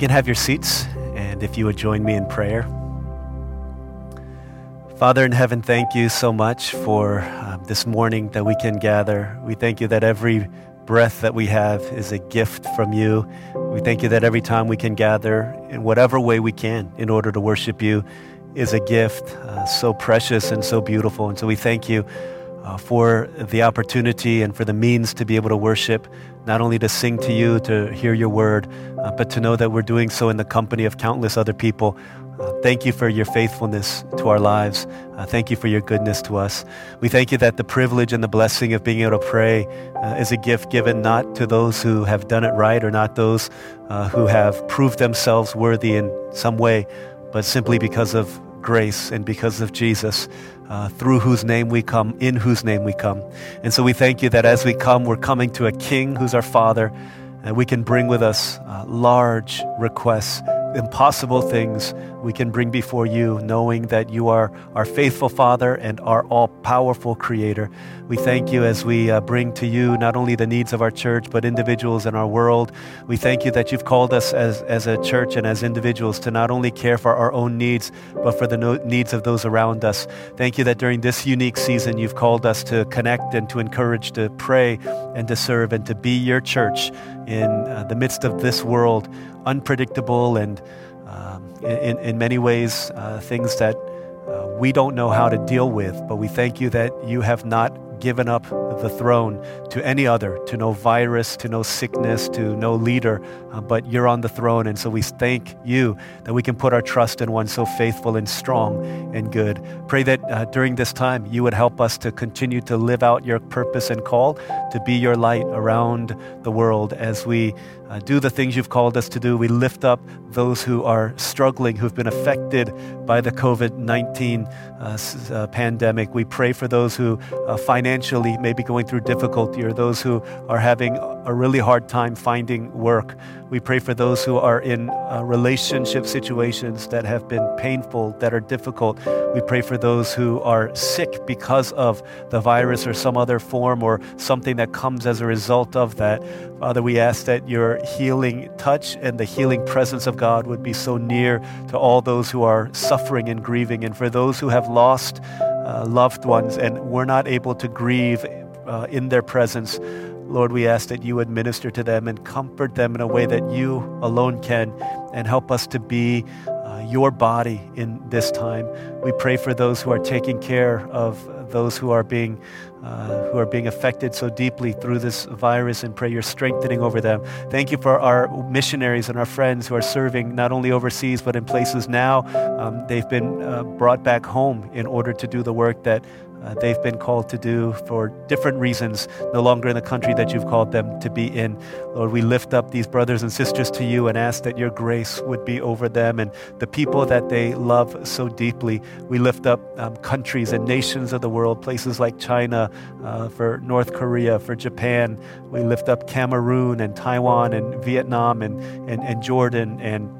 Can have your seats, and if you would join me in prayer. Father in heaven, thank you so much for uh, this morning that we can gather. We thank you that every breath that we have is a gift from you. We thank you that every time we can gather in whatever way we can in order to worship you is a gift uh, so precious and so beautiful. And so we thank you uh, for the opportunity and for the means to be able to worship, not only to sing to you, to hear your word, uh, but to know that we're doing so in the company of countless other people. Uh, thank you for your faithfulness to our lives. Uh, thank you for your goodness to us. We thank you that the privilege and the blessing of being able to pray uh, is a gift given not to those who have done it right or not those uh, who have proved themselves worthy in some way, but simply because of grace and because of Jesus uh, through whose name we come, in whose name we come. And so we thank you that as we come, we're coming to a King who's our Father, and we can bring with us uh, large requests impossible things we can bring before you, knowing that you are our faithful Father and our all powerful Creator. We thank you as we uh, bring to you not only the needs of our church, but individuals in our world. We thank you that you've called us as, as a church and as individuals to not only care for our own needs, but for the no- needs of those around us. Thank you that during this unique season, you've called us to connect and to encourage, to pray and to serve and to be your church in uh, the midst of this world unpredictable and um, in, in many ways uh, things that uh, we don't know how to deal with. But we thank you that you have not given up the throne to any other, to no virus, to no sickness, to no leader, uh, but you're on the throne. And so we thank you that we can put our trust in one so faithful and strong and good. Pray that uh, during this time you would help us to continue to live out your purpose and call to be your light around the world as we uh, do the things you've called us to do. We lift up those who are struggling, who've been affected by the COVID 19 uh, uh, pandemic. We pray for those who uh, financially may be going through difficulty or those who are having a really hard time finding work. We pray for those who are in uh, relationship situations that have been painful, that are difficult. We pray for those who are sick because of the virus or some other form or something that comes as a result of that. Father, we ask that your healing touch and the healing presence of God would be so near to all those who are suffering and grieving. And for those who have lost uh, loved ones and we're not able to grieve uh, in their presence, Lord, we ask that you would minister to them and comfort them in a way that you alone can and help us to be uh, your body in this time. We pray for those who are taking care of those who are being uh, who are being affected so deeply through this virus and pray you're strengthening over them. Thank you for our missionaries and our friends who are serving not only overseas but in places now. Um, they've been uh, brought back home in order to do the work that uh, they've been called to do for different reasons, no longer in the country that you've called them to be in. Lord, we lift up these brothers and sisters to you and ask that your grace would be over them and the people that they love so deeply. We lift up um, countries and nations of the world, places like China, uh, for North Korea, for Japan. We lift up Cameroon and Taiwan and Vietnam and, and, and Jordan and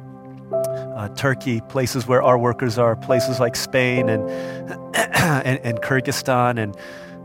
uh, Turkey, places where our workers are, places like Spain and, and, and, Kyrgyzstan and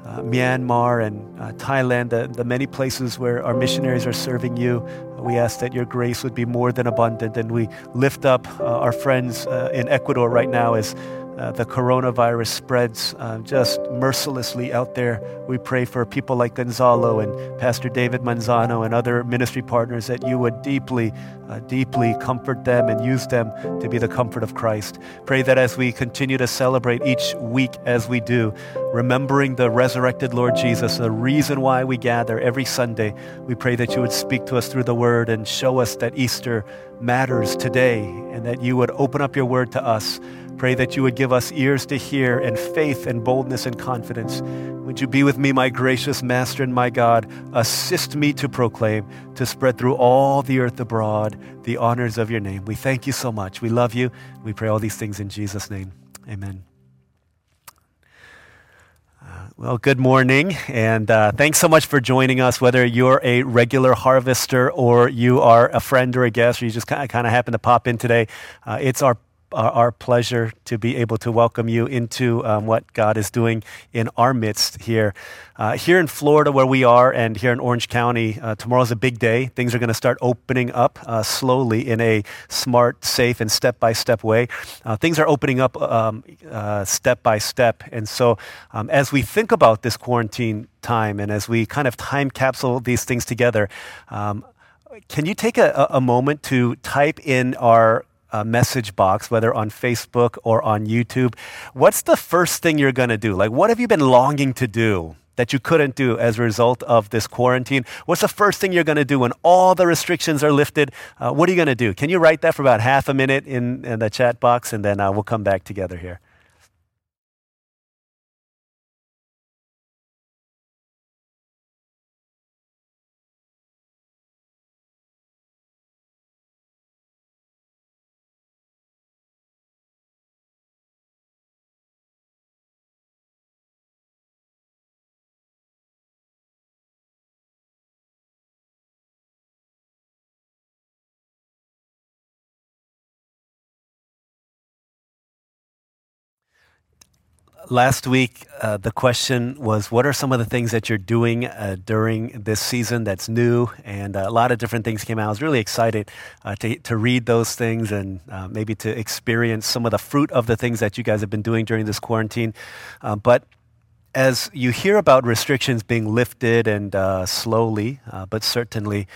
uh, Myanmar and uh, Thailand, the, the many places where our missionaries are serving you. We ask that your grace would be more than abundant. And we lift up uh, our friends uh, in Ecuador right now as uh, the coronavirus spreads uh, just mercilessly out there. We pray for people like Gonzalo and Pastor David Manzano and other ministry partners that you would deeply, uh, deeply comfort them and use them to be the comfort of Christ. Pray that as we continue to celebrate each week as we do, remembering the resurrected Lord Jesus, the reason why we gather every Sunday, we pray that you would speak to us through the word and show us that Easter matters today and that you would open up your word to us Pray that you would give us ears to hear and faith and boldness and confidence. Would you be with me, my gracious Master and my God? Assist me to proclaim, to spread through all the earth abroad the honors of your name. We thank you so much. We love you. We pray all these things in Jesus' name. Amen. Uh, well, good morning, and uh, thanks so much for joining us. Whether you're a regular harvester or you are a friend or a guest, or you just kind of happen to pop in today, uh, it's our our, pleasure to be able to welcome you into um, what God is doing in our midst here. Uh, here in Florida, where we are, and here in Orange County, uh, tomorrow's a big day. Things are going to start opening up uh, slowly in a smart, safe, and step by step way. Uh, things are opening up um, uh, step by step. And so, um, as we think about this quarantine time and as we kind of time capsule these things together, um, can you take a, a moment to type in our uh, message box, whether on Facebook or on YouTube, what's the first thing you're going to do? Like, what have you been longing to do? That you couldn't do as a result of this quarantine? What's the first thing you're going to do when all the restrictions are lifted? Uh, what are you going to do? Can you write that for about half a minute in, in the chat box and then uh, we'll come back together here? Last week, uh, the question was what are some of the things that you're doing uh, during this season that's new? And uh, a lot of different things came out. I was really excited uh, to, to read those things and uh, maybe to experience some of the fruit of the things that you guys have been doing during this quarantine. Uh, but as you hear about restrictions being lifted and slowly, but certainly,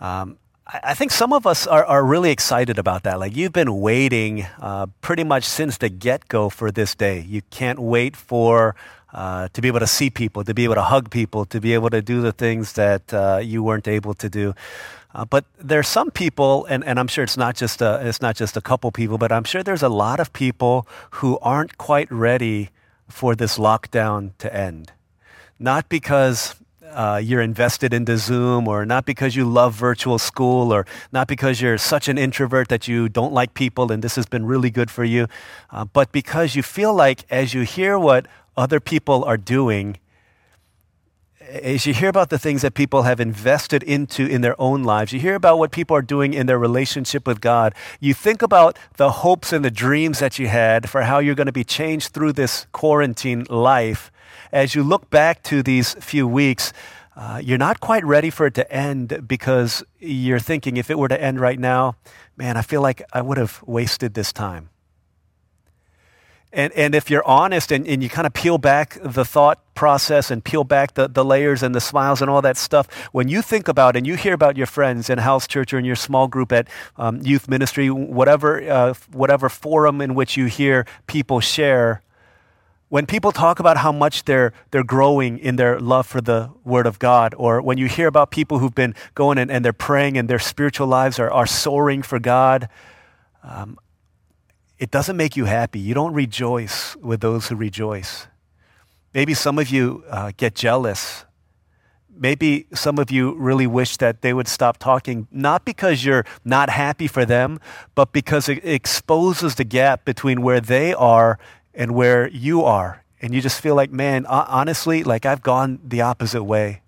um, I think some of us are, are really excited about that. Like you've been waiting uh, pretty much since the get go for this day. You can't wait for uh, to be able to see people, to be able to hug people, to be able to do the things that uh, you weren't able to do. Uh, but there's some people, and, and I'm sure it's not just a, it's not just a couple people, but I'm sure there's a lot of people who aren't quite ready for this lockdown to end. Not because uh, you're invested into Zoom, or not because you love virtual school, or not because you're such an introvert that you don't like people and this has been really good for you, uh, but because you feel like as you hear what other people are doing, as you hear about the things that people have invested into in their own lives, you hear about what people are doing in their relationship with God, you think about the hopes and the dreams that you had for how you're going to be changed through this quarantine life as you look back to these few weeks, uh, you're not quite ready for it to end because you're thinking if it were to end right now, man, I feel like I would have wasted this time. And, and if you're honest and, and you kind of peel back the thought process and peel back the, the layers and the smiles and all that stuff, when you think about and you hear about your friends in house church or in your small group at um, youth ministry, whatever, uh, whatever forum in which you hear people share, when people talk about how much they're, they're growing in their love for the Word of God, or when you hear about people who've been going and, and they're praying and their spiritual lives are, are soaring for God, um, it doesn't make you happy. You don't rejoice with those who rejoice. Maybe some of you uh, get jealous. Maybe some of you really wish that they would stop talking, not because you're not happy for them, but because it exposes the gap between where they are and where you are. And you just feel like, man, honestly, like I've gone the opposite way.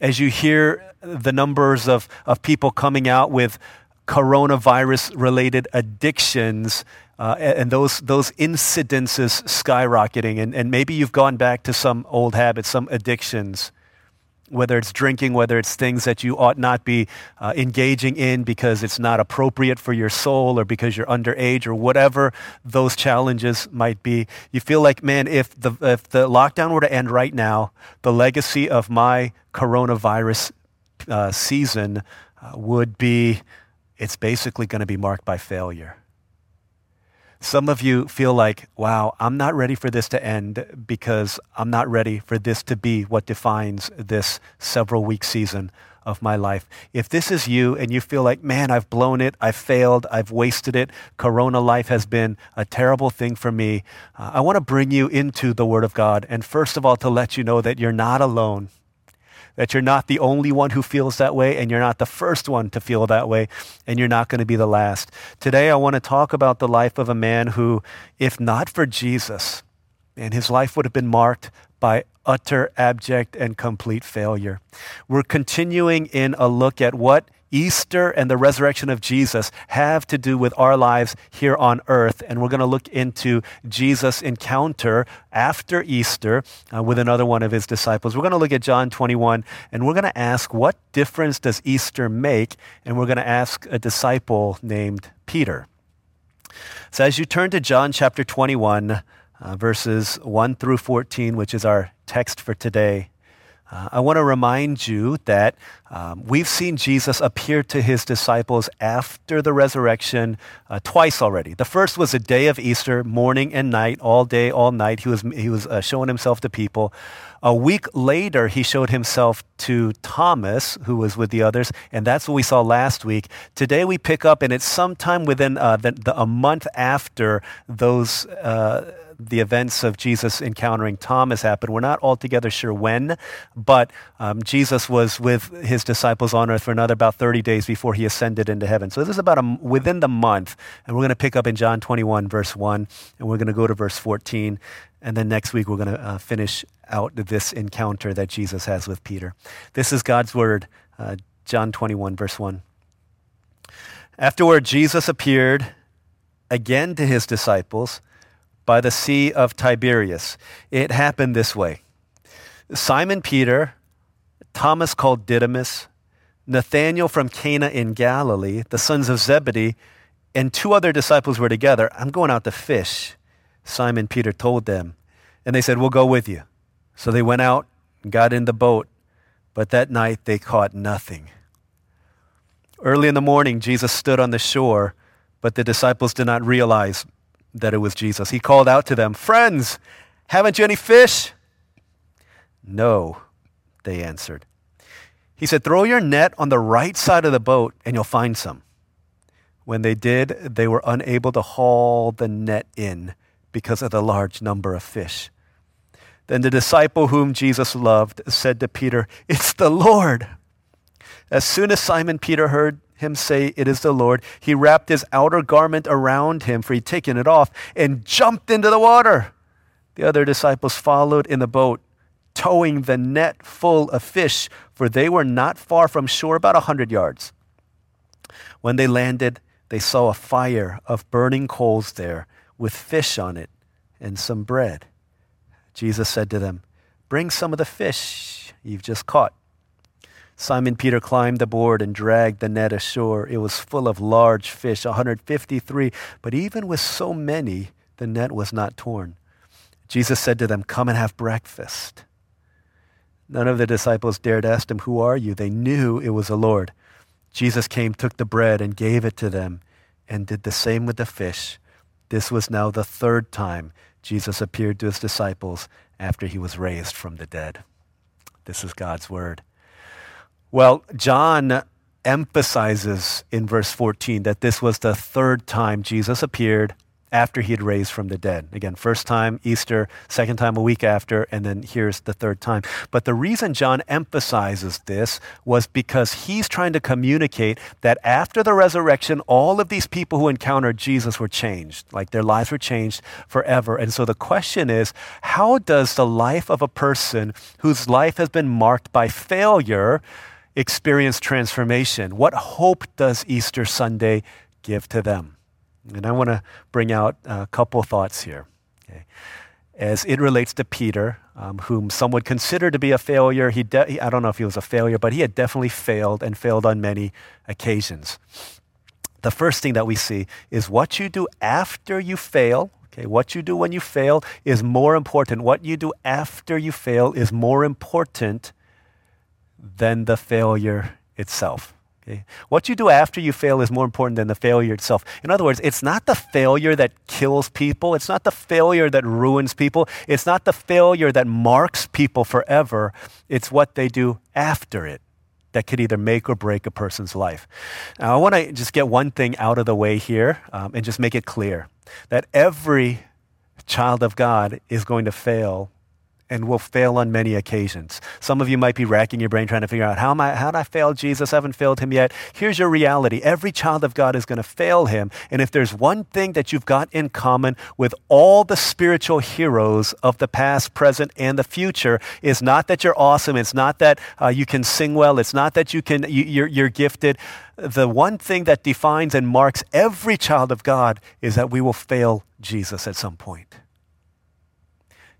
As you hear the numbers of, of people coming out with coronavirus related addictions uh, and those, those incidences skyrocketing, and, and maybe you've gone back to some old habits, some addictions whether it's drinking, whether it's things that you ought not be uh, engaging in because it's not appropriate for your soul or because you're underage or whatever those challenges might be. You feel like, man, if the, if the lockdown were to end right now, the legacy of my coronavirus uh, season uh, would be it's basically going to be marked by failure. Some of you feel like, wow, I'm not ready for this to end because I'm not ready for this to be what defines this several week season of my life. If this is you and you feel like, man, I've blown it, I've failed, I've wasted it, Corona life has been a terrible thing for me, uh, I want to bring you into the Word of God. And first of all, to let you know that you're not alone that you're not the only one who feels that way, and you're not the first one to feel that way, and you're not going to be the last. Today, I want to talk about the life of a man who, if not for Jesus, and his life would have been marked by utter, abject, and complete failure. We're continuing in a look at what Easter and the resurrection of Jesus have to do with our lives here on earth. And we're going to look into Jesus' encounter after Easter uh, with another one of his disciples. We're going to look at John 21 and we're going to ask, what difference does Easter make? And we're going to ask a disciple named Peter. So as you turn to John chapter 21, uh, verses 1 through 14, which is our text for today, uh, I want to remind you that um, we've seen Jesus appear to his disciples after the resurrection uh, twice already. The first was a day of Easter, morning and night, all day, all night. He was, he was uh, showing himself to people. A week later, he showed himself to Thomas, who was with the others, and that's what we saw last week. Today we pick up, and it's sometime within uh, the, the, a month after those uh, the events of Jesus encountering Thomas happened. We're not altogether sure when, but um, Jesus was with his disciples on earth for another about 30 days before he ascended into heaven. So this is about a, within the month, and we're going to pick up in John 21, verse 1, and we're going to go to verse 14. And then next week, we're going to uh, finish out this encounter that Jesus has with Peter. This is God's word, uh, John 21, verse 1. Afterward, Jesus appeared again to his disciples by the Sea of Tiberias. It happened this way Simon Peter, Thomas called Didymus, Nathanael from Cana in Galilee, the sons of Zebedee, and two other disciples were together. I'm going out to fish, Simon Peter told them. And they said, We'll go with you. So they went out and got in the boat, but that night they caught nothing. Early in the morning, Jesus stood on the shore, but the disciples did not realize that it was Jesus. He called out to them, Friends, haven't you any fish? No, they answered. He said, Throw your net on the right side of the boat and you'll find some. When they did, they were unable to haul the net in because of the large number of fish. Then the disciple whom Jesus loved said to Peter, It's the Lord. As soon as Simon Peter heard him say, It is the Lord, he wrapped his outer garment around him, for he'd taken it off, and jumped into the water. The other disciples followed in the boat, towing the net full of fish, for they were not far from shore, about a hundred yards. When they landed, they saw a fire of burning coals there, with fish on it and some bread. Jesus said to them, Bring some of the fish you've just caught. Simon Peter climbed aboard and dragged the net ashore. It was full of large fish, 153, but even with so many, the net was not torn. Jesus said to them, Come and have breakfast. None of the disciples dared ask him, Who are you? They knew it was the Lord. Jesus came, took the bread, and gave it to them, and did the same with the fish. This was now the third time Jesus appeared to his disciples after he was raised from the dead. This is God's word. Well, John emphasizes in verse 14 that this was the third time Jesus appeared after he had raised from the dead. Again, first time Easter, second time a week after, and then here's the third time. But the reason John emphasizes this was because he's trying to communicate that after the resurrection, all of these people who encountered Jesus were changed. Like their lives were changed forever. And so the question is how does the life of a person whose life has been marked by failure? Experience transformation? What hope does Easter Sunday give to them? And I want to bring out a couple thoughts here. Okay. As it relates to Peter, um, whom some would consider to be a failure, he, de- I don't know if he was a failure, but he had definitely failed and failed on many occasions. The first thing that we see is what you do after you fail. Okay, what you do when you fail is more important. What you do after you fail is more important than the failure itself. Okay? What you do after you fail is more important than the failure itself. In other words, it's not the failure that kills people. It's not the failure that ruins people. It's not the failure that marks people forever. It's what they do after it that could either make or break a person's life. Now, I want to just get one thing out of the way here um, and just make it clear that every child of God is going to fail and will fail on many occasions. Some of you might be racking your brain trying to figure out how am I how did I fail Jesus? I haven't failed him yet. Here's your reality. Every child of God is going to fail him. And if there's one thing that you've got in common with all the spiritual heroes of the past, present, and the future is not that you're awesome. It's not that uh, you can sing well. It's not that you can you, you're, you're gifted. The one thing that defines and marks every child of God is that we will fail Jesus at some point.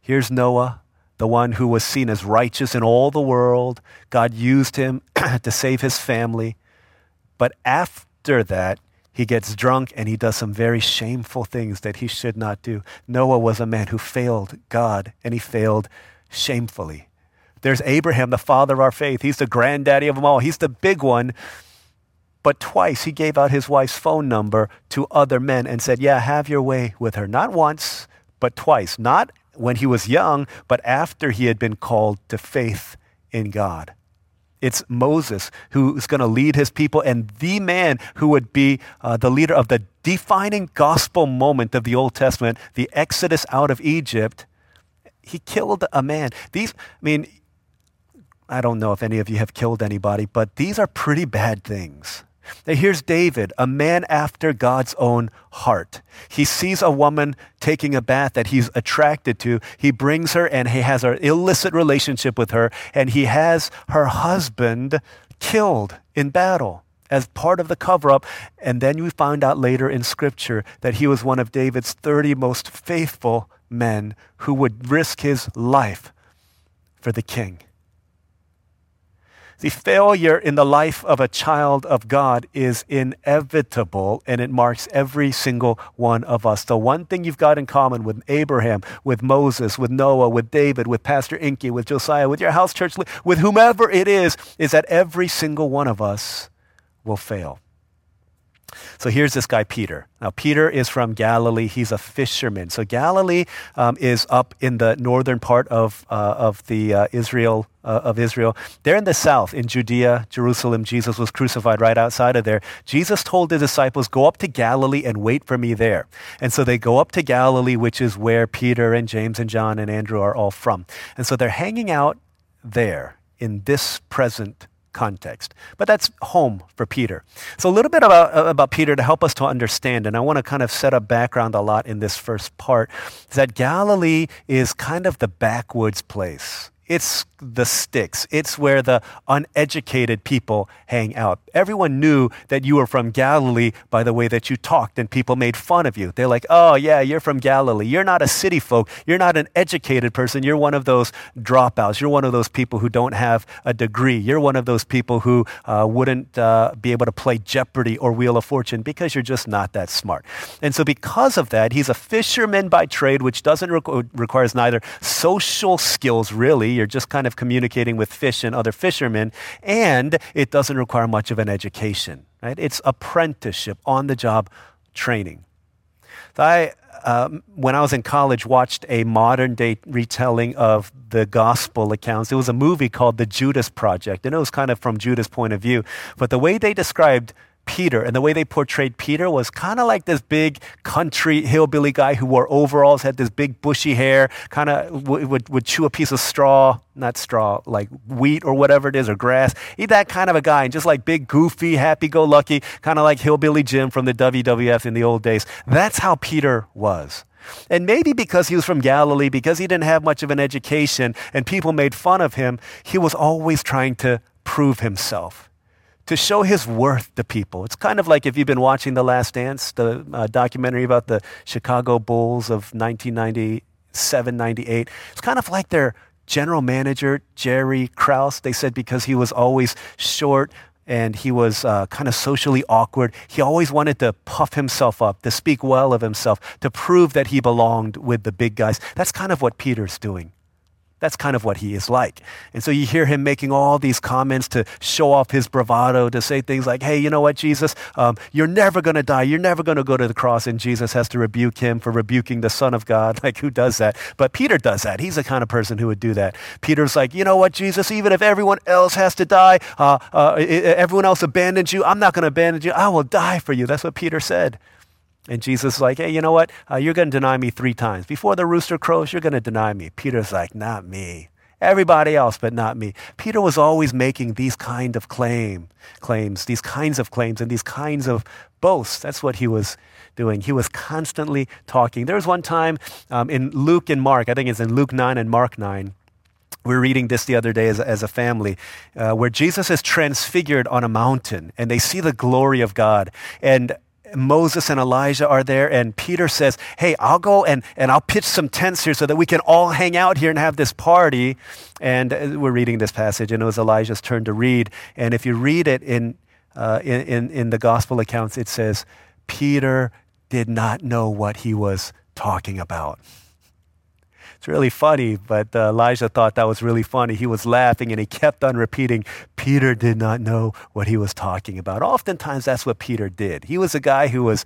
Here's Noah the one who was seen as righteous in all the world. God used him to save his family. But after that, he gets drunk and he does some very shameful things that he should not do. Noah was a man who failed God and he failed shamefully. There's Abraham, the father of our faith. He's the granddaddy of them all. He's the big one. But twice he gave out his wife's phone number to other men and said, Yeah, have your way with her. Not once, but twice. Not when he was young, but after he had been called to faith in God. It's Moses who is going to lead his people, and the man who would be uh, the leader of the defining gospel moment of the Old Testament, the Exodus out of Egypt. He killed a man. These, I mean, I don't know if any of you have killed anybody, but these are pretty bad things. Now, here's David, a man after God's own heart. He sees a woman taking a bath that he's attracted to. He brings her and he has an illicit relationship with her, and he has her husband killed in battle as part of the cover up. And then we find out later in Scripture that he was one of David's 30 most faithful men who would risk his life for the king. The failure in the life of a child of God is inevitable and it marks every single one of us. The one thing you've got in common with Abraham, with Moses, with Noah, with David, with Pastor Inky, with Josiah, with your house church, with whomever it is, is that every single one of us will fail. So here's this guy, Peter. Now, Peter is from Galilee. He's a fisherman. So Galilee um, is up in the northern part of, uh, of the uh, Israel uh, of Israel. They're in the south, in Judea, Jerusalem. Jesus was crucified right outside of there. Jesus told the disciples, "Go up to Galilee and wait for me there." And so they go up to Galilee, which is where Peter and James and John and Andrew are all from. And so they're hanging out there in this present context. But that's home for Peter. So, a little bit about, uh, about Peter to help us to understand, and I want to kind of set up background a lot in this first part, is that Galilee is kind of the backwoods place. It's the sticks. It's where the uneducated people hang out. Everyone knew that you were from Galilee by the way that you talked, and people made fun of you. They're like, oh, yeah, you're from Galilee. You're not a city folk. You're not an educated person. You're one of those dropouts. You're one of those people who don't have a degree. You're one of those people who uh, wouldn't uh, be able to play Jeopardy or Wheel of Fortune because you're just not that smart. And so, because of that, he's a fisherman by trade, which doesn't requ- requires neither social skills, really. You're just kind of communicating with fish and other fishermen, and it doesn't require much of an education. Right? It's apprenticeship, on the job training. So I, um, when I was in college, watched a modern day retelling of the gospel accounts. It was a movie called The Judas Project, and it was kind of from Judas' point of view. But the way they described Peter. And the way they portrayed Peter was kind of like this big country hillbilly guy who wore overalls, had this big bushy hair, kind of w- would, would chew a piece of straw, not straw, like wheat or whatever it is, or grass. He's that kind of a guy, and just like big, goofy, happy go lucky, kind of like hillbilly Jim from the WWF in the old days. That's how Peter was. And maybe because he was from Galilee, because he didn't have much of an education, and people made fun of him, he was always trying to prove himself to show his worth to people. It's kind of like if you've been watching The Last Dance, the uh, documentary about the Chicago Bulls of 1997 98. It's kind of like their general manager, Jerry Krause. They said because he was always short, and he was uh, kind of socially awkward. He always wanted to puff himself up, to speak well of himself, to prove that he belonged with the big guys. That's kind of what Peter's doing. That's kind of what he is like. And so you hear him making all these comments to show off his bravado, to say things like, hey, you know what, Jesus, um, you're never going to die. You're never going to go to the cross. And Jesus has to rebuke him for rebuking the Son of God. Like, who does that? But Peter does that. He's the kind of person who would do that. Peter's like, you know what, Jesus, even if everyone else has to die, uh, uh, everyone else abandons you, I'm not going to abandon you. I will die for you. That's what Peter said. And Jesus is like, hey, you know what? Uh, you're going to deny me three times. Before the rooster crows, you're going to deny me. Peter's like, not me. Everybody else, but not me. Peter was always making these kind of claim, claims, these kinds of claims, and these kinds of boasts. That's what he was doing. He was constantly talking. There was one time um, in Luke and Mark, I think it's in Luke 9 and Mark 9, we were reading this the other day as, as a family, uh, where Jesus is transfigured on a mountain and they see the glory of God. And Moses and Elijah are there, and Peter says, Hey, I'll go and, and I'll pitch some tents here so that we can all hang out here and have this party. And uh, we're reading this passage, and it was Elijah's turn to read. And if you read it in, uh, in, in, in the gospel accounts, it says, Peter did not know what he was talking about. It's really funny, but uh, Elijah thought that was really funny. He was laughing and he kept on repeating, Peter did not know what he was talking about. Oftentimes, that's what Peter did. He was a guy who was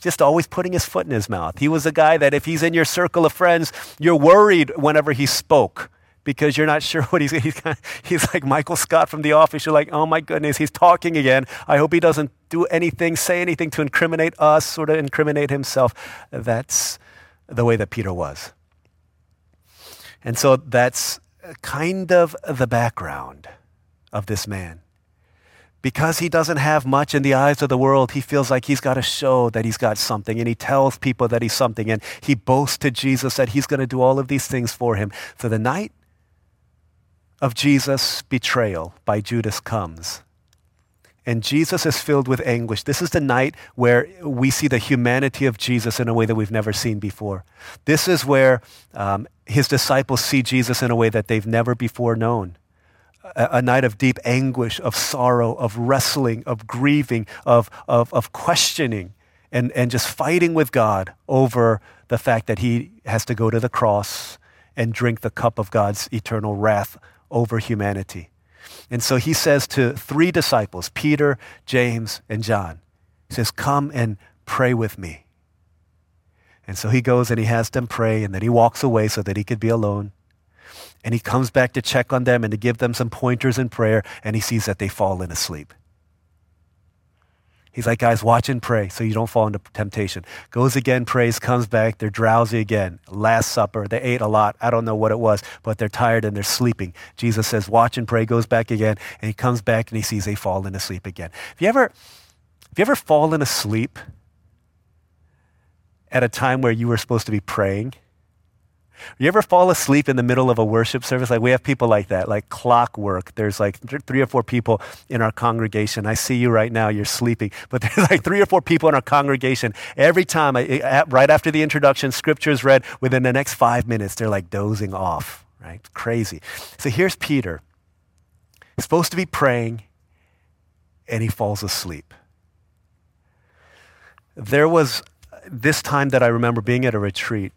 just always putting his foot in his mouth. He was a guy that if he's in your circle of friends, you're worried whenever he spoke because you're not sure what he's he's, kind of, he's like Michael Scott from The Office. You're like, oh my goodness, he's talking again. I hope he doesn't do anything, say anything to incriminate us or to incriminate himself. That's the way that Peter was. And so that's kind of the background of this man. Because he doesn't have much in the eyes of the world, he feels like he's got to show that he's got something. And he tells people that he's something. And he boasts to Jesus that he's going to do all of these things for him. So the night of Jesus' betrayal by Judas comes. And Jesus is filled with anguish. This is the night where we see the humanity of Jesus in a way that we've never seen before. This is where um, his disciples see Jesus in a way that they've never before known. A, a, night of deep anguish, of sorrow, of wrestling, of grieving, of, of, of questioning, and, and just fighting with God over the fact that he has to go to the cross and drink the cup of God's eternal wrath over humanity. And so he says to three disciples, Peter, James, and John, he says, Come and pray with me. And so he goes and he has them pray, and then he walks away so that he could be alone. And he comes back to check on them and to give them some pointers in prayer, and he sees that they fall in asleep. He's like, guys, watch and pray so you don't fall into temptation. Goes again, prays, comes back. They're drowsy again. Last supper. They ate a lot. I don't know what it was, but they're tired and they're sleeping. Jesus says, watch and pray, goes back again, and he comes back and he sees they fallen asleep again. Have you ever, have you ever fallen asleep at a time where you were supposed to be praying? You ever fall asleep in the middle of a worship service? Like we have people like that, like clockwork. There's like th- three or four people in our congregation. I see you right now, you're sleeping. But there's like three or four people in our congregation. Every time, I, right after the introduction, scripture is read, within the next five minutes, they're like dozing off, right? Crazy. So here's Peter. He's supposed to be praying, and he falls asleep. There was uh, this time that I remember being at a retreat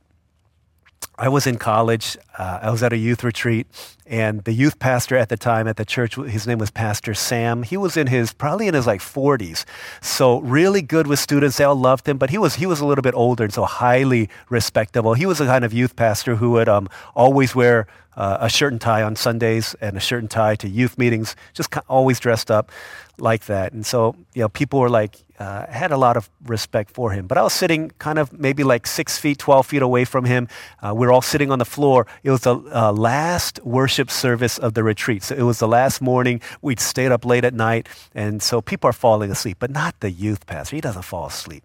I was in college. Uh, I was at a youth retreat, and the youth pastor at the time at the church, his name was Pastor Sam. He was in his probably in his like 40s, so really good with students. They all loved him, but he was he was a little bit older and so highly respectable. He was a kind of youth pastor who would um, always wear uh, a shirt and tie on Sundays and a shirt and tie to youth meetings, just always dressed up like that. And so, you know, people were like, uh, had a lot of respect for him. But I was sitting kind of maybe like six feet, 12 feet away from him. Uh, we were all sitting on the floor. It was the uh, last worship service of the retreat. So it was the last morning. We'd stayed up late at night. And so people are falling asleep, but not the youth pastor. He doesn't fall asleep.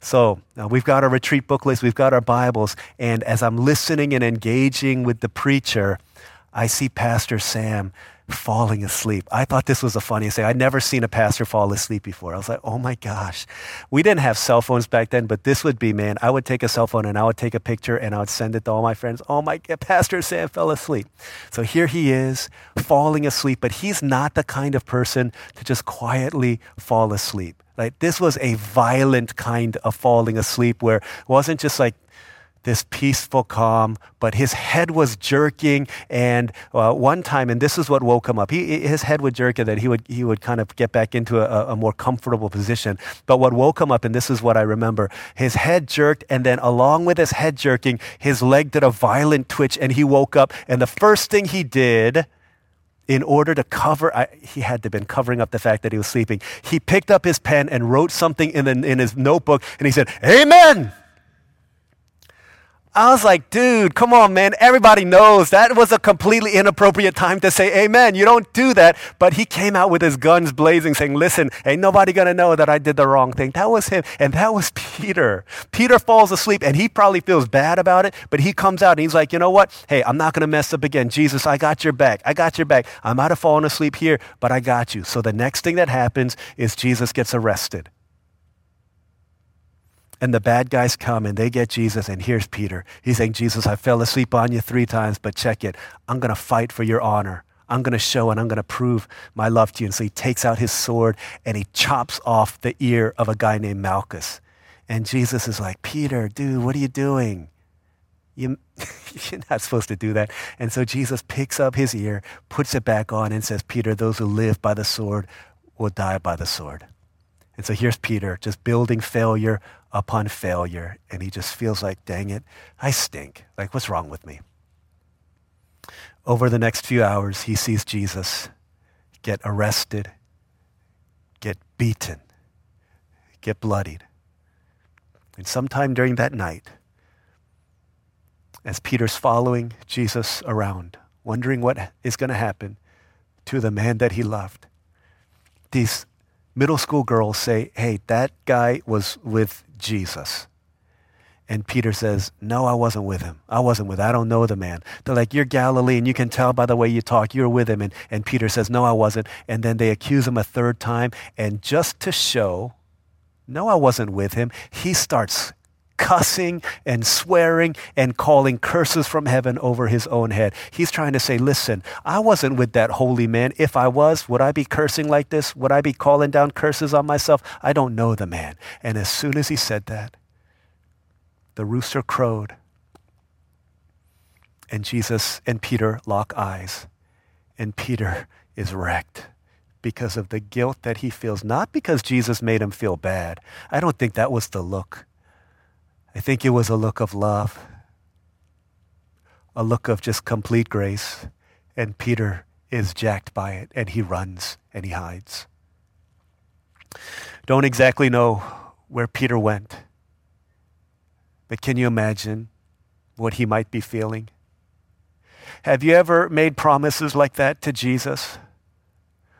So uh, we've got our retreat booklets, we've got our Bibles, and as I'm listening and engaging with the preacher, I see Pastor Sam falling asleep. I thought this was the funniest thing. I'd never seen a pastor fall asleep before. I was like, oh my gosh. We didn't have cell phones back then, but this would be, man, I would take a cell phone and I would take a picture and I would send it to all my friends. Oh my Pastor Sam fell asleep. So here he is falling asleep, but he's not the kind of person to just quietly fall asleep. Like this was a violent kind of falling asleep where it wasn't just like this peaceful calm, but his head was jerking. And uh, one time, and this is what woke him up, he, his head would jerk and then he would, he would kind of get back into a, a more comfortable position. But what woke him up, and this is what I remember, his head jerked, and then along with his head jerking, his leg did a violent twitch, and he woke up. And the first thing he did in order to cover, I, he had to have been covering up the fact that he was sleeping. He picked up his pen and wrote something in, the, in his notebook and he said, Amen. I was like, dude, come on, man. Everybody knows that was a completely inappropriate time to say amen. You don't do that. But he came out with his guns blazing, saying, listen, ain't nobody going to know that I did the wrong thing. That was him. And that was Peter. Peter falls asleep and he probably feels bad about it, but he comes out and he's like, you know what? Hey, I'm not going to mess up again. Jesus, I got your back. I got your back. I might have fallen asleep here, but I got you. So the next thing that happens is Jesus gets arrested. And the bad guys come and they get Jesus, and here's Peter. He's saying, Jesus, I fell asleep on you three times, but check it. I'm going to fight for your honor. I'm going to show and I'm going to prove my love to you. And so he takes out his sword and he chops off the ear of a guy named Malchus. And Jesus is like, Peter, dude, what are you doing? You, you're not supposed to do that. And so Jesus picks up his ear, puts it back on, and says, Peter, those who live by the sword will die by the sword. And so here's Peter just building failure upon failure. And he just feels like, dang it, I stink. Like, what's wrong with me? Over the next few hours, he sees Jesus get arrested, get beaten, get bloodied. And sometime during that night, as Peter's following Jesus around, wondering what is going to happen to the man that he loved, these middle school girls say, Hey, that guy was with Jesus. And Peter says, No, I wasn't with him. I wasn't with. I don't know the man. They're like, You're Galilean. You can tell by the way you talk. You're with him. And, and Peter says, No, I wasn't. And then they accuse him a third time. And just to show, No, I wasn't with him, he starts cussing and swearing and calling curses from heaven over his own head. He's trying to say, listen, I wasn't with that holy man. If I was, would I be cursing like this? Would I be calling down curses on myself? I don't know the man. And as soon as he said that, the rooster crowed. And Jesus and Peter lock eyes. And Peter is wrecked because of the guilt that he feels, not because Jesus made him feel bad. I don't think that was the look. I think it was a look of love, a look of just complete grace. And Peter is jacked by it, and he runs and he hides. Don't exactly know where Peter went, but can you imagine what he might be feeling? Have you ever made promises like that to Jesus?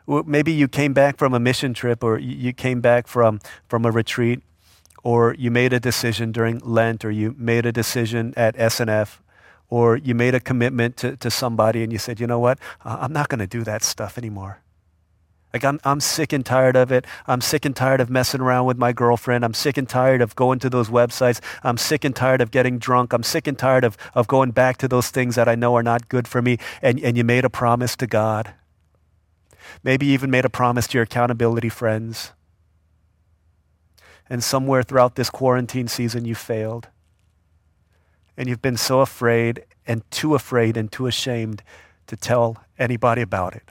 Maybe you came back from a mission trip or you came back from, from a retreat or you made a decision during Lent, or you made a decision at SNF, or you made a commitment to, to somebody and you said, you know what, I'm not going to do that stuff anymore. Like, I'm, I'm sick and tired of it. I'm sick and tired of messing around with my girlfriend. I'm sick and tired of going to those websites. I'm sick and tired of getting drunk. I'm sick and tired of, of going back to those things that I know are not good for me. And, and you made a promise to God. Maybe you even made a promise to your accountability friends and somewhere throughout this quarantine season you failed. And you've been so afraid and too afraid and too ashamed to tell anybody about it.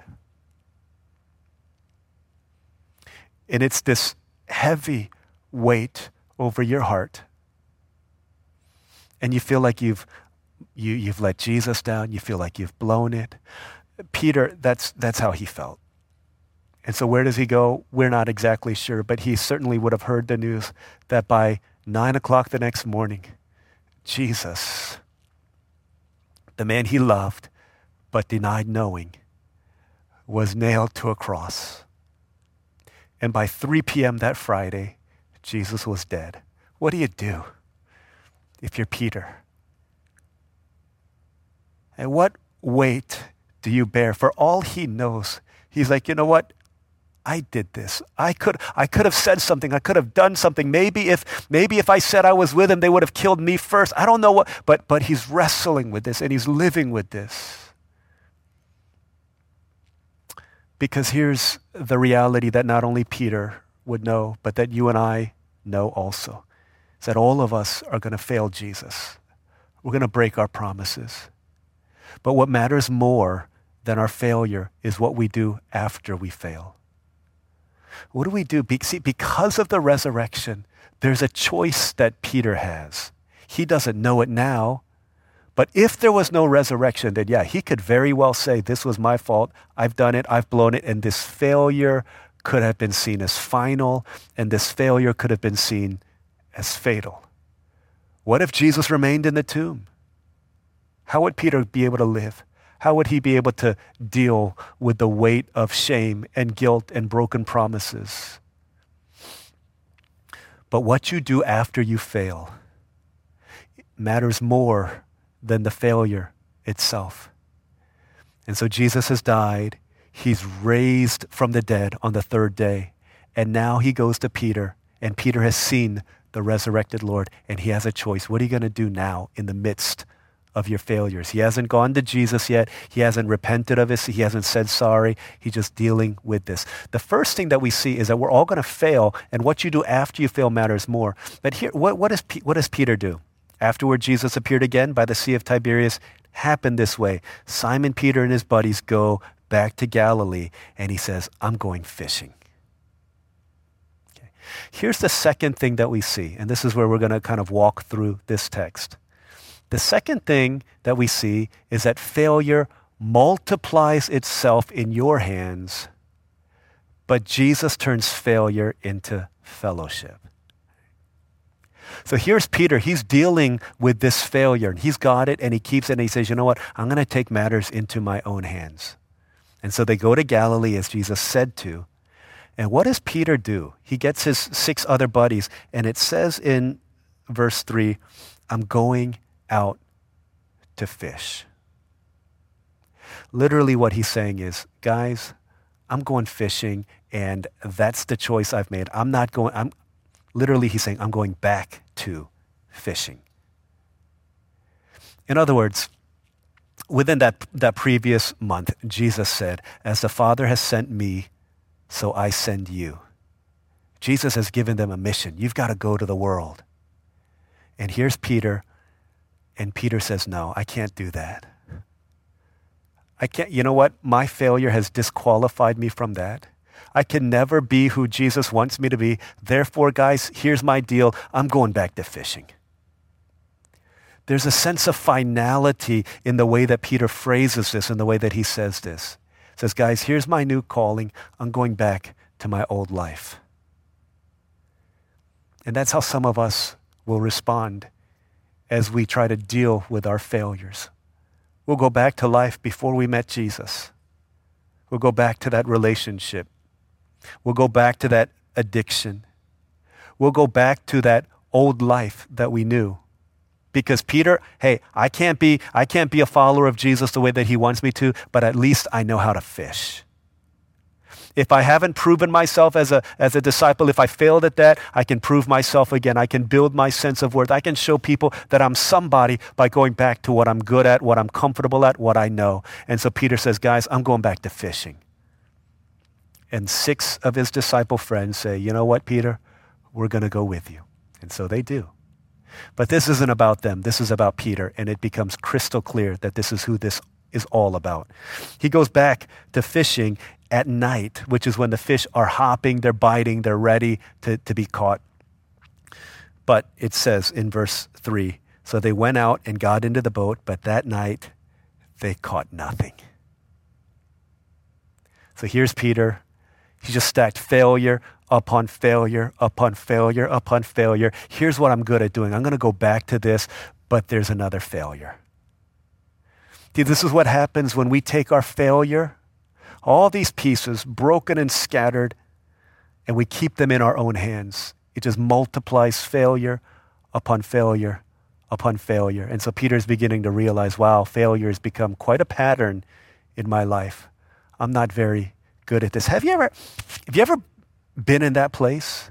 And it's this heavy weight over your heart. And you feel like you've, you, you've let Jesus down. You feel like you've blown it. Peter, that's, that's how he felt. And so, where does he go? We're not exactly sure, but he certainly would have heard the news that by nine o'clock the next morning, Jesus, the man he loved but denied knowing, was nailed to a cross. And by 3 p.m. that Friday, Jesus was dead. What do you do if you're Peter? And what weight do you bear? For all he knows, he's like, you know what? I did this. I could, I could have said something. I could have done something. Maybe if, maybe if I said I was with him, they would have killed me first. I don't know what, but, but he's wrestling with this and he's living with this. Because here's the reality that not only Peter would know, but that you and I know also. Is that all of us are going to fail Jesus. We're going to break our promises. But what matters more than our failure is what we do after we fail. What do we do? See, because of the resurrection, there's a choice that Peter has. He doesn't know it now, But if there was no resurrection, then yeah, he could very well say, This was my fault. I've done it. I've blown it. And this failure could have been seen as final, and this failure could have been seen as fatal. What if Jesus remained in the tomb? How would Peter be able to live? How would he be able to deal with the weight of shame and guilt and broken promises? But what you do after you fail matters more than the failure itself. And so Jesus has died. He's raised from the dead on the third day. And now he goes to Peter, and Peter has seen the resurrected Lord, and he has a choice. What are you going to do now in the midst of your failures? He hasn't gone to Jesus yet. He hasn't repented of this. He hasn't said sorry. He's just dealing with this. The first thing that we see is that we're all going to fail, and what you do after you fail matters more. But here, what, what, is, what does Peter do? Afterward, Jesus appeared again by the Sea of Tiberias. Happened this way. Simon Peter and his buddies go back to Galilee, and he says, I'm going fishing. Okay. Here's the second thing that we see, and this is where we're going to kind of walk through this text. The second thing that we see is that failure multiplies itself in your hands, but Jesus turns failure into fellowship. So here's Peter. He's dealing with this failure, and he's got it, and he keeps it, and he says, You know what? I'm going to take matters into my own hands. And so they go to Galilee, as Jesus said to. And what does Peter do? He gets his six other buddies, and it says in verse 3 I'm going out to fish. Literally, what he's saying is, guys, I'm going fishing, and that's the choice I've made. I'm not going, I'm, Literally, he's saying, I'm going back to fishing. In other words, within that, that previous month, Jesus said, As the Father has sent me, so I send you. Jesus has given them a mission. You've got to go to the world. And here's Peter, and Peter says, No, I can't do that. I can't, you know what? My failure has disqualified me from that. I can never be who Jesus wants me to be. Therefore, guys, here's my deal I'm going back to fishing. There's a sense of finality in the way that Peter phrases this, in the way that he says this. He says, guys, here's my new calling. I'm going back to my old life. And that's how some of us will respond as we try to deal with our failures. We'll go back to life before we met Jesus. We'll go back to that relationship. We'll go back to that addiction. We'll go back to that old life that we knew. Because Peter, hey, I can't be I can't be a follower of Jesus the way that he wants me to, but at least I know how to fish. If I haven't proven myself as a, as a disciple, if I failed at that, I can prove myself again. I can build my sense of worth. I can show people that I'm somebody by going back to what I'm good at, what I'm comfortable at, what I know. And so Peter says, guys, I'm going back to fishing. And six of his disciple friends say, You know what, Peter? We're going to go with you. And so they do. But this isn't about them. This is about Peter. And it becomes crystal clear that this is who this is all about. He goes back to fishing at night, which is when the fish are hopping, they're biting, they're ready to, to be caught. But it says in verse 3 So they went out and got into the boat, but that night they caught nothing. So here's Peter he just stacked failure upon failure upon failure upon failure. Here's what I'm good at doing. I'm going to go back to this, but there's another failure. See, this is what happens when we take our failure, all these pieces, broken and scattered, and we keep them in our own hands. It just multiplies failure upon failure upon failure. And so Peter's beginning to realize wow, failure has become quite a pattern in my life. I'm not very good at this. Have you ever, have you ever been in that place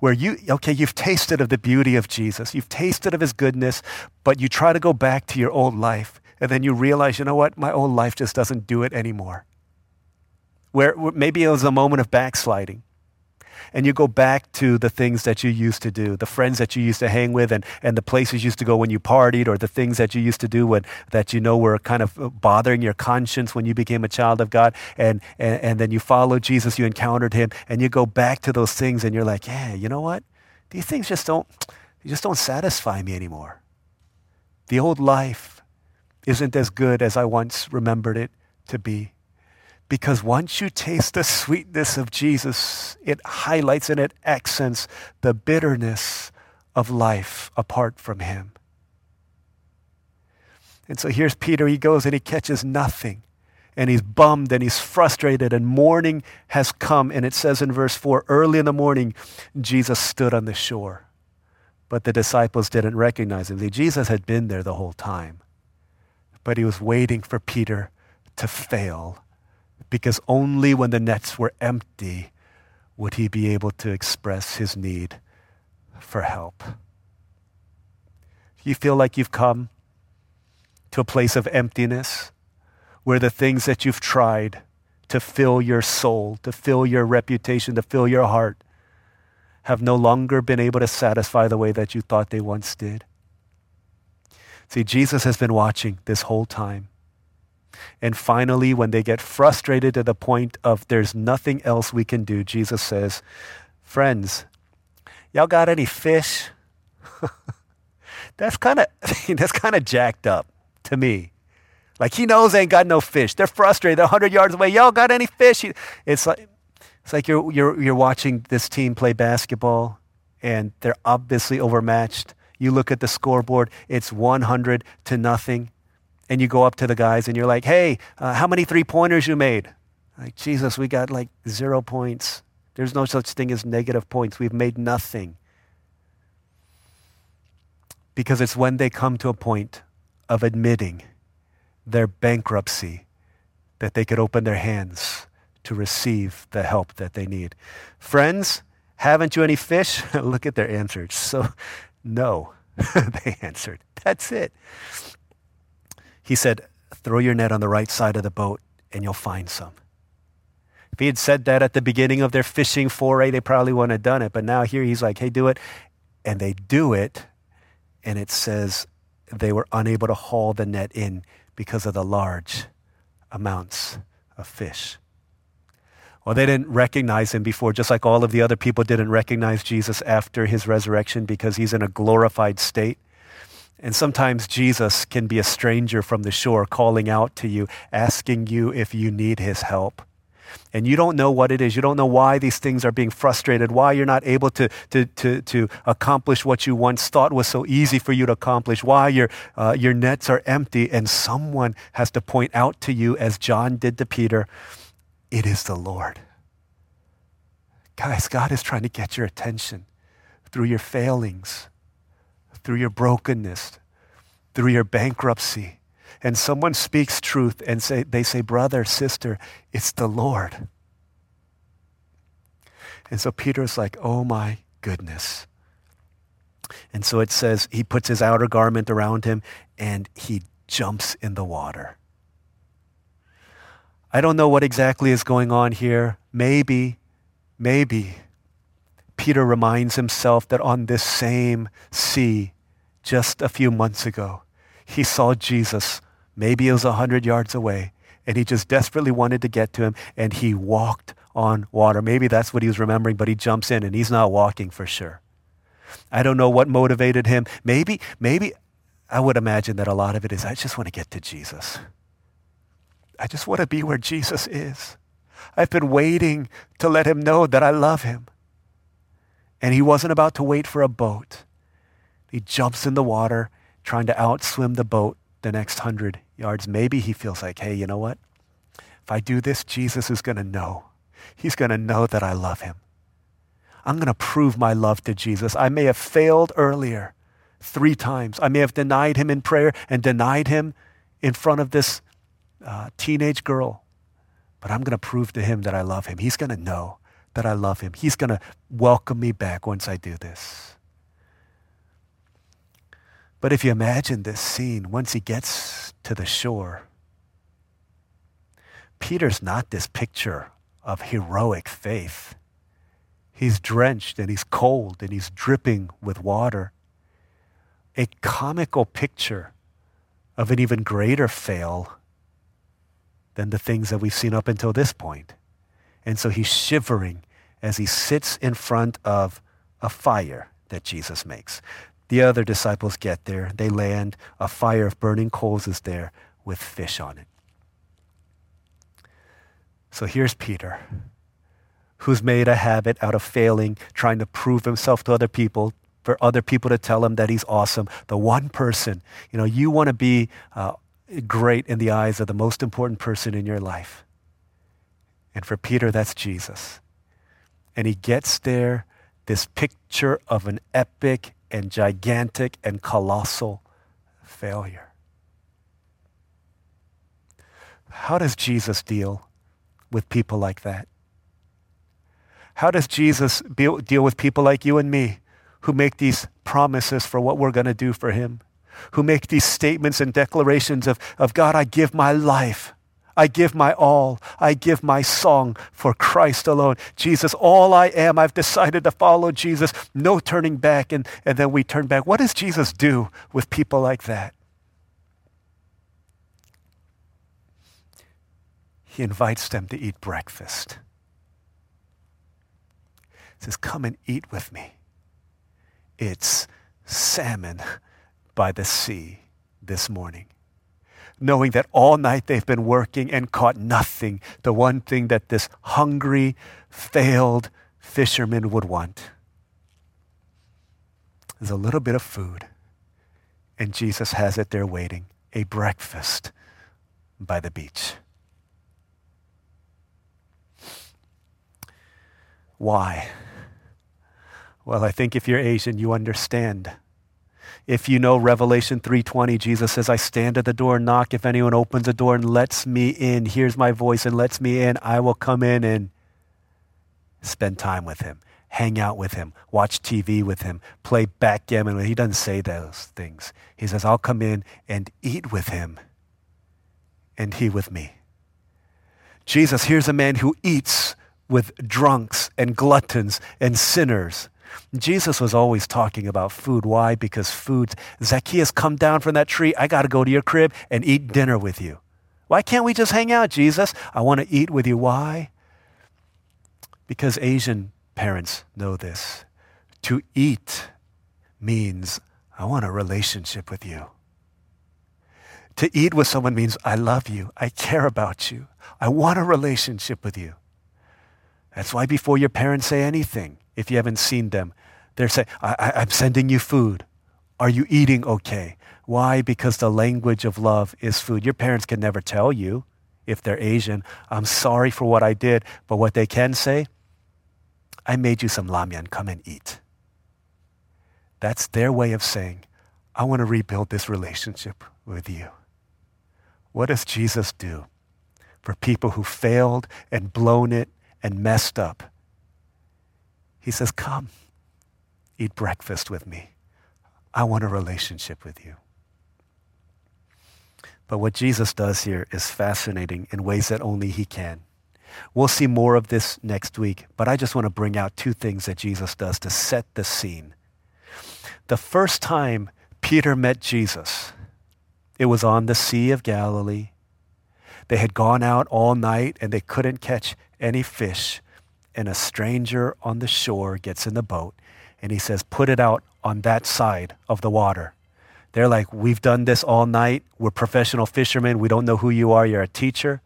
where you, okay, you've tasted of the beauty of Jesus, you've tasted of his goodness, but you try to go back to your old life, and then you realize, you know what, my old life just doesn't do it anymore. Where, maybe it was a moment of backsliding and you go back to the things that you used to do, the friends that you used to hang with, and, and the places you used to go when you partied, or the things that you used to do when, that you know were kind of uh, bothering your conscience when you became a child of God, and, and, and then you followed Jesus, you encountered him, and you go back to those things, and you're like, yeah, you know what? These things just don't, they just don't satisfy me anymore. The old life isn't as good as I once remembered it to be. Because once you taste the sweetness of Jesus, it highlights and it accents the bitterness of life apart from Him. And so here's Peter. He goes and he catches nothing. And he's bummed and he's frustrated, and morning has come. And it says in verse 4 early in the morning, Jesus stood on the shore. But the disciples didn't recognize him. See, Jesus had been there the whole time. But he was waiting for Peter to fail because only when the nets were empty would he be able to express his need for help. You feel like you've come to a place of emptiness where the things that you've tried to fill your soul, to fill your reputation, to fill your heart, have no longer been able to satisfy the way that you thought they once did. See, Jesus has been watching this whole time. And finally, when they get frustrated to the point of there's nothing else we can do, Jesus says, Friends, y'all got any fish? that's kind of that's kind of jacked up to me. Like he knows they ain't got no fish. They're frustrated. They're 100 yards away. Y'all got any fish? It's like, it's like you're, you're, you're watching this team play basketball and they're obviously overmatched. You look at the scoreboard, it's 100 to nothing. And you go up to the guys and you're like, hey, uh, how many three pointers you made? Like, Jesus, we got like zero points. There's no such thing as negative points. We've made nothing. Because it's when they come to a point of admitting their bankruptcy that they could open their hands to receive the help that they need. Friends, haven't you any fish? Look at their answers. So, no, they answered. That's it. He said, Throw your net on the right side of the boat and you'll find some. If he had said that at the beginning of their fishing foray, they probably wouldn't have done it. But now here he's like, Hey, do it. And they do it. And it says, they were unable to haul the net in because of the large amounts of fish. Well, they didn't recognize him before, just like all of the other people didn't recognize Jesus after his resurrection because he's in a glorified state. And sometimes Jesus can be a stranger from the shore calling out to you, asking you if you need his help and you don't know what it is. You don't know why these things are being frustrated, why you're not able to, to, to, to accomplish what you once thought was so easy for you to accomplish, why your, uh, your nets are empty, and someone has to point out to you, as John did to Peter, it is the Lord. Guys, God is trying to get your attention through your failings, through your brokenness, through your bankruptcy and someone speaks truth and say, they say, brother, sister, it's the Lord. And so Peter's like, oh my goodness. And so it says he puts his outer garment around him and he jumps in the water. I don't know what exactly is going on here. Maybe, maybe Peter reminds himself that on this same sea, just a few months ago, he saw Jesus Maybe it was a hundred yards away and he just desperately wanted to get to him and he walked on water. Maybe that's what he was remembering, but he jumps in and he's not walking for sure. I don't know what motivated him. Maybe, maybe I would imagine that a lot of it is I just want to get to Jesus. I just want to be where Jesus is. I've been waiting to let him know that I love him. And he wasn't about to wait for a boat. He jumps in the water, trying to outswim the boat the next hundred yards, maybe he feels like, hey, you know what? If I do this, Jesus is going to know. He's going to know that I love him. I'm going to prove my love to Jesus. I may have failed earlier three times. I may have denied him in prayer and denied him in front of this uh, teenage girl. But I'm going to prove to him that I love him. He's going to know that I love him. He's going to welcome me back once I do this. But if you imagine this scene, once he gets to the shore, Peter's not this picture of heroic faith. He's drenched and he's cold and he's dripping with water. A comical picture of an even greater fail than the things that we've seen up until this point. And so he's shivering as he sits in front of a fire that Jesus makes. The other disciples get there. They land. A fire of burning coals is there with fish on it. So here's Peter, who's made a habit out of failing, trying to prove himself to other people, for other people to tell him that he's awesome. The one person, you know, you want to be uh, great in the eyes of the most important person in your life. And for Peter, that's Jesus. And he gets there, this picture of an epic and gigantic and colossal failure. How does Jesus deal with people like that? How does Jesus deal with people like you and me who make these promises for what we're going to do for him? Who make these statements and declarations of, of God, I give my life. I give my all. I give my song for Christ alone. Jesus, all I am, I've decided to follow Jesus. No turning back. And, and then we turn back. What does Jesus do with people like that? he invites them to eat breakfast. He says, Come and eat with me. It's salmon by the sea this morning. Knowing that all night they've been working and caught nothing, the one thing that this hungry, failed fisherman would want is a little bit of food. And Jesus has it there waiting a breakfast by the beach. Why? Well, I think if you're Asian, you understand. If you know Revelation 3:20, Jesus says, "I stand at the door and knock. If anyone opens the door and lets me in, hears my voice and lets me in, I will come in and spend time with him, hang out with him, watch TV with him, play backgammon." He doesn't say those things. He says, "I'll come in and eat with him, and he with me." Jesus, here's a man who eats with drunks and gluttons and sinners. Jesus was always talking about food. Why? Because food. Zacchaeus, come down from that tree. I got to go to your crib and eat dinner with you. Why can't we just hang out, Jesus? I want to eat with you. Why? Because Asian parents know this. To eat means I want a relationship with you. To eat with someone means I love you. I care about you. I want a relationship with you. That's why before your parents say anything, if you haven't seen them, they're saying, I, am sending you food. Are you eating okay? Why? Because the language of love is food. Your parents can never tell you, if they're Asian, I'm sorry for what I did. But what they can say, I made you some ramyun. Come and eat. That's their way of saying, I want to rebuild this relationship with you. What does Jesus do for people who failed and blown it and messed up. He says, Come, eat breakfast with me. I want a relationship with you. But what Jesus does here is fascinating in ways that only He can. We'll see more of this next week, but I just want to bring out two things that Jesus does to set the scene. The first time Peter met Jesus, it was on the Sea of Galilee. They had gone out all night and they couldn't catch any fish, and a stranger on the shore gets in the boat and he says, Put it out on that side of the water. They're like, We've done this all night. We're professional fishermen. We don't know who you are. You're a teacher.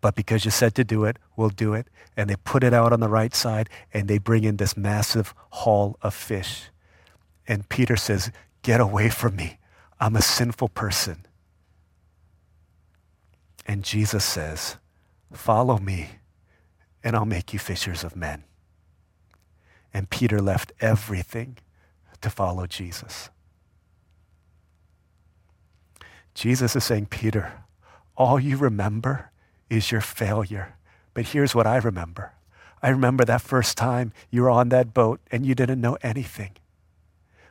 But because you said to do it, we'll do it. And they put it out on the right side and they bring in this massive haul of fish. And Peter says, Get away from me. I'm a sinful person. And Jesus says, Follow me and I'll make you fishers of men. And Peter left everything to follow Jesus. Jesus is saying, Peter, all you remember is your failure. But here's what I remember. I remember that first time you were on that boat and you didn't know anything.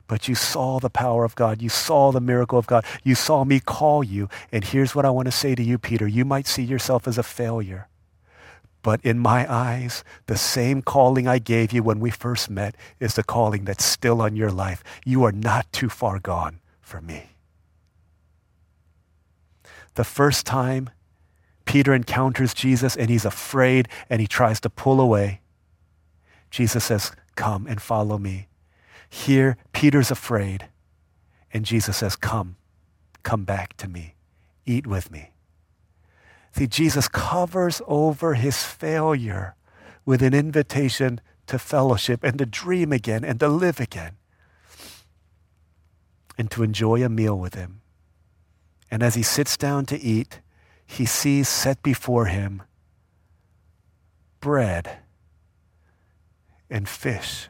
But you saw the power of God. You saw the miracle of God. You saw me call you. And here's what I want to say to you, Peter. You might see yourself as a failure. But in my eyes, the same calling I gave you when we first met is the calling that's still on your life. You are not too far gone for me. The first time Peter encounters Jesus and he's afraid and he tries to pull away, Jesus says, Come and follow me. Here, Peter's afraid. And Jesus says, Come, come back to me. Eat with me. See, Jesus covers over his failure with an invitation to fellowship and to dream again and to live again and to enjoy a meal with him. And as he sits down to eat, he sees set before him bread and fish.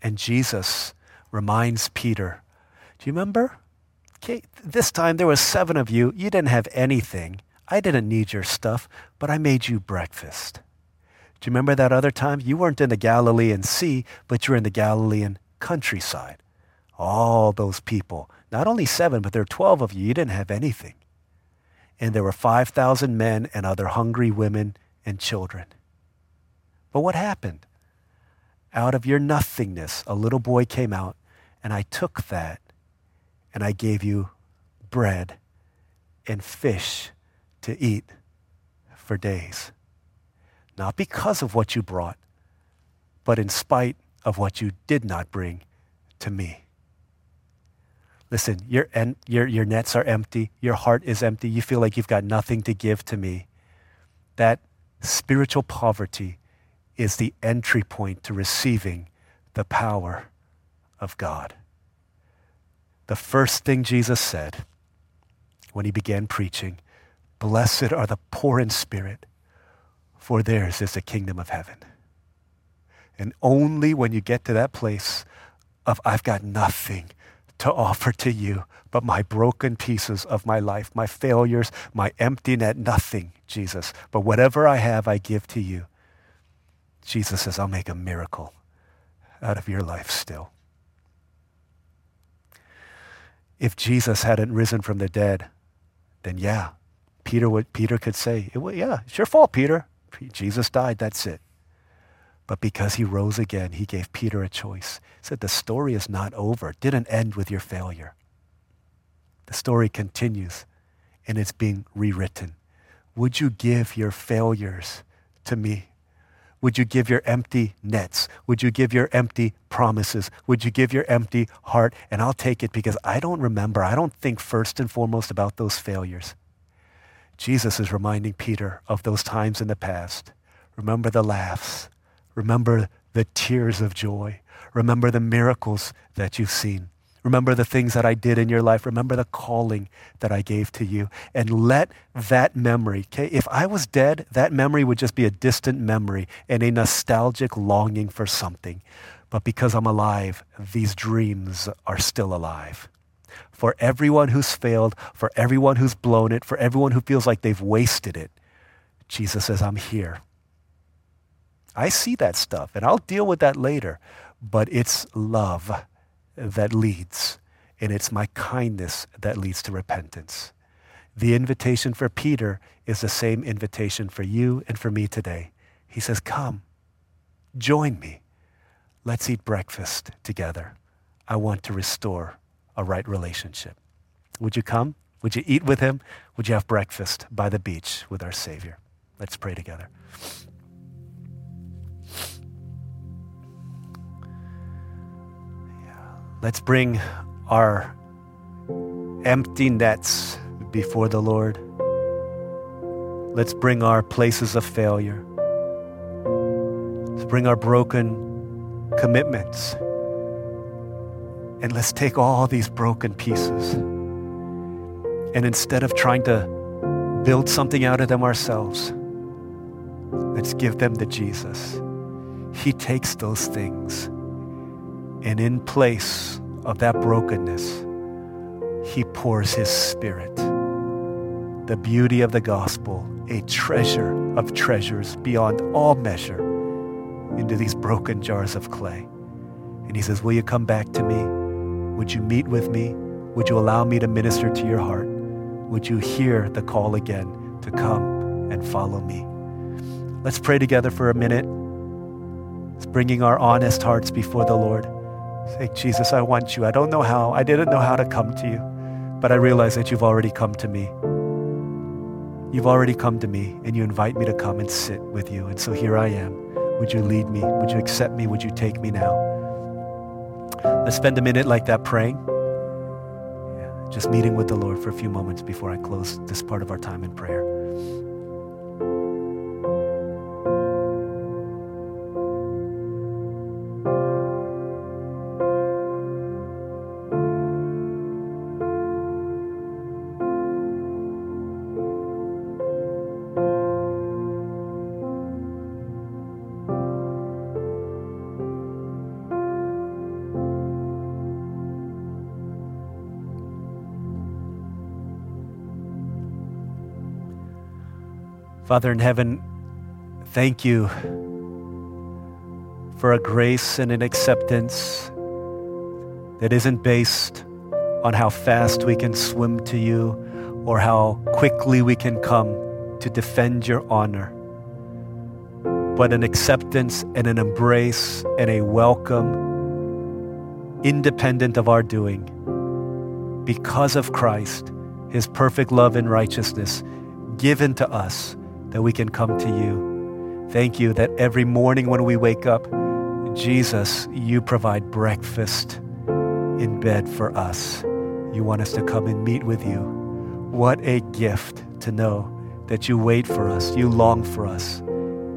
And Jesus reminds Peter, Do you remember? Okay, this time there was seven of you. You didn't have anything. I didn't need your stuff, but I made you breakfast. Do you remember that other time? You weren't in the Galilean Sea, but you were in the Galilean countryside. All those people, not only seven, but there were 12 of you. You didn't have anything. And there were 5,000 men and other hungry women and children. But what happened? Out of your nothingness, a little boy came out, and I took that and I gave you bread and fish to eat for days. Not because of what you brought, but in spite of what you did not bring to me. Listen, your, en- your, your nets are empty. Your heart is empty. You feel like you've got nothing to give to me. That spiritual poverty is the entry point to receiving the power of God. The first thing Jesus said when he began preaching, Blessed are the poor in spirit, for theirs is the kingdom of heaven. And only when you get to that place of, I've got nothing to offer to you but my broken pieces of my life, my failures, my empty net, nothing, Jesus. But whatever I have, I give to you. Jesus says, I'll make a miracle out of your life still if Jesus hadn't risen from the dead, then yeah, Peter would, Peter could say, yeah, it's your fault, Peter. Jesus died, that's it. But because he rose again, he gave Peter a choice. He said, the story is not over. It didn't end with your failure. The story continues and it's being rewritten. Would you give your failures to me? Would you give your empty nets? Would you give your empty promises? Would you give your empty heart? And I'll take it because I don't remember. I don't think first and foremost about those failures. Jesus is reminding Peter of those times in the past. Remember the laughs. Remember the tears of joy. Remember the miracles that you've seen. Remember the things that I did in your life. Remember the calling that I gave to you. And let that memory, okay, if I was dead, that memory would just be a distant memory and a nostalgic longing for something. But because I'm alive, these dreams are still alive. For everyone who's failed, for everyone who's blown it, for everyone who feels like they've wasted it, Jesus says, I'm here. I see that stuff, and I'll deal with that later. But it's love that leads, and it's my kindness that leads to repentance. The invitation for Peter is the same invitation for you and for me today. He says, Come, join me. Let's eat breakfast together. I want to restore a right relationship. Would you come? Would you eat with him? Would you have breakfast by the beach with our Savior? Let's pray together. Let's bring our empty nets before the Lord. Let's bring our places of failure. Let's bring our broken commitments. And let's take all these broken pieces. And instead of trying to build something out of them ourselves, let's give them to Jesus. He takes those things and in place of that brokenness, He pours His Spirit. The beauty of the gospel, a treasure of treasures beyond all measure, into these broken jars of clay. And He says, Will you come back to me? Would you meet with me? Would you allow me to minister to your heart? Would you hear the call again to come and follow me? Let's pray together for a minute. It's bringing our honest hearts before the Lord. Say, Jesus, I want you. I don't know how. I didn't know how to come to you, but I realize that you've already come to me. You've already come to me, and you invite me to come and sit with you. And so here I am. Would you lead me? Would you accept me? Would you take me now? Let's spend a minute like that praying. Yeah, just meeting with the Lord for a few moments before I close this part of our time in prayer. Father in heaven, thank you for a grace and an acceptance that isn't based on how fast we can swim to you or how quickly we can come to defend your honor, but an acceptance and an embrace and a welcome independent of our doing because of Christ, his perfect love and righteousness given to us that we can come to you. Thank you that every morning when we wake up, Jesus, you provide breakfast in bed for us. You want us to come and meet with you. What a gift to know that you wait for us, you long for us,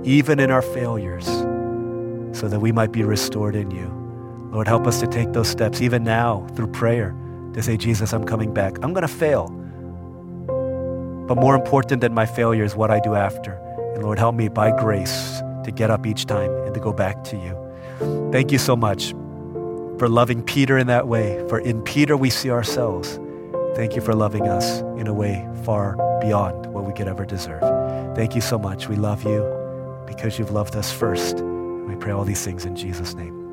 even in our failures, so that we might be restored in you. Lord, help us to take those steps even now through prayer to say, Jesus, I'm coming back. I'm going to fail. But more important than my failure is what I do after. And Lord, help me by grace to get up each time and to go back to you. Thank you so much for loving Peter in that way, for in Peter we see ourselves. Thank you for loving us in a way far beyond what we could ever deserve. Thank you so much. We love you because you've loved us first. We pray all these things in Jesus' name.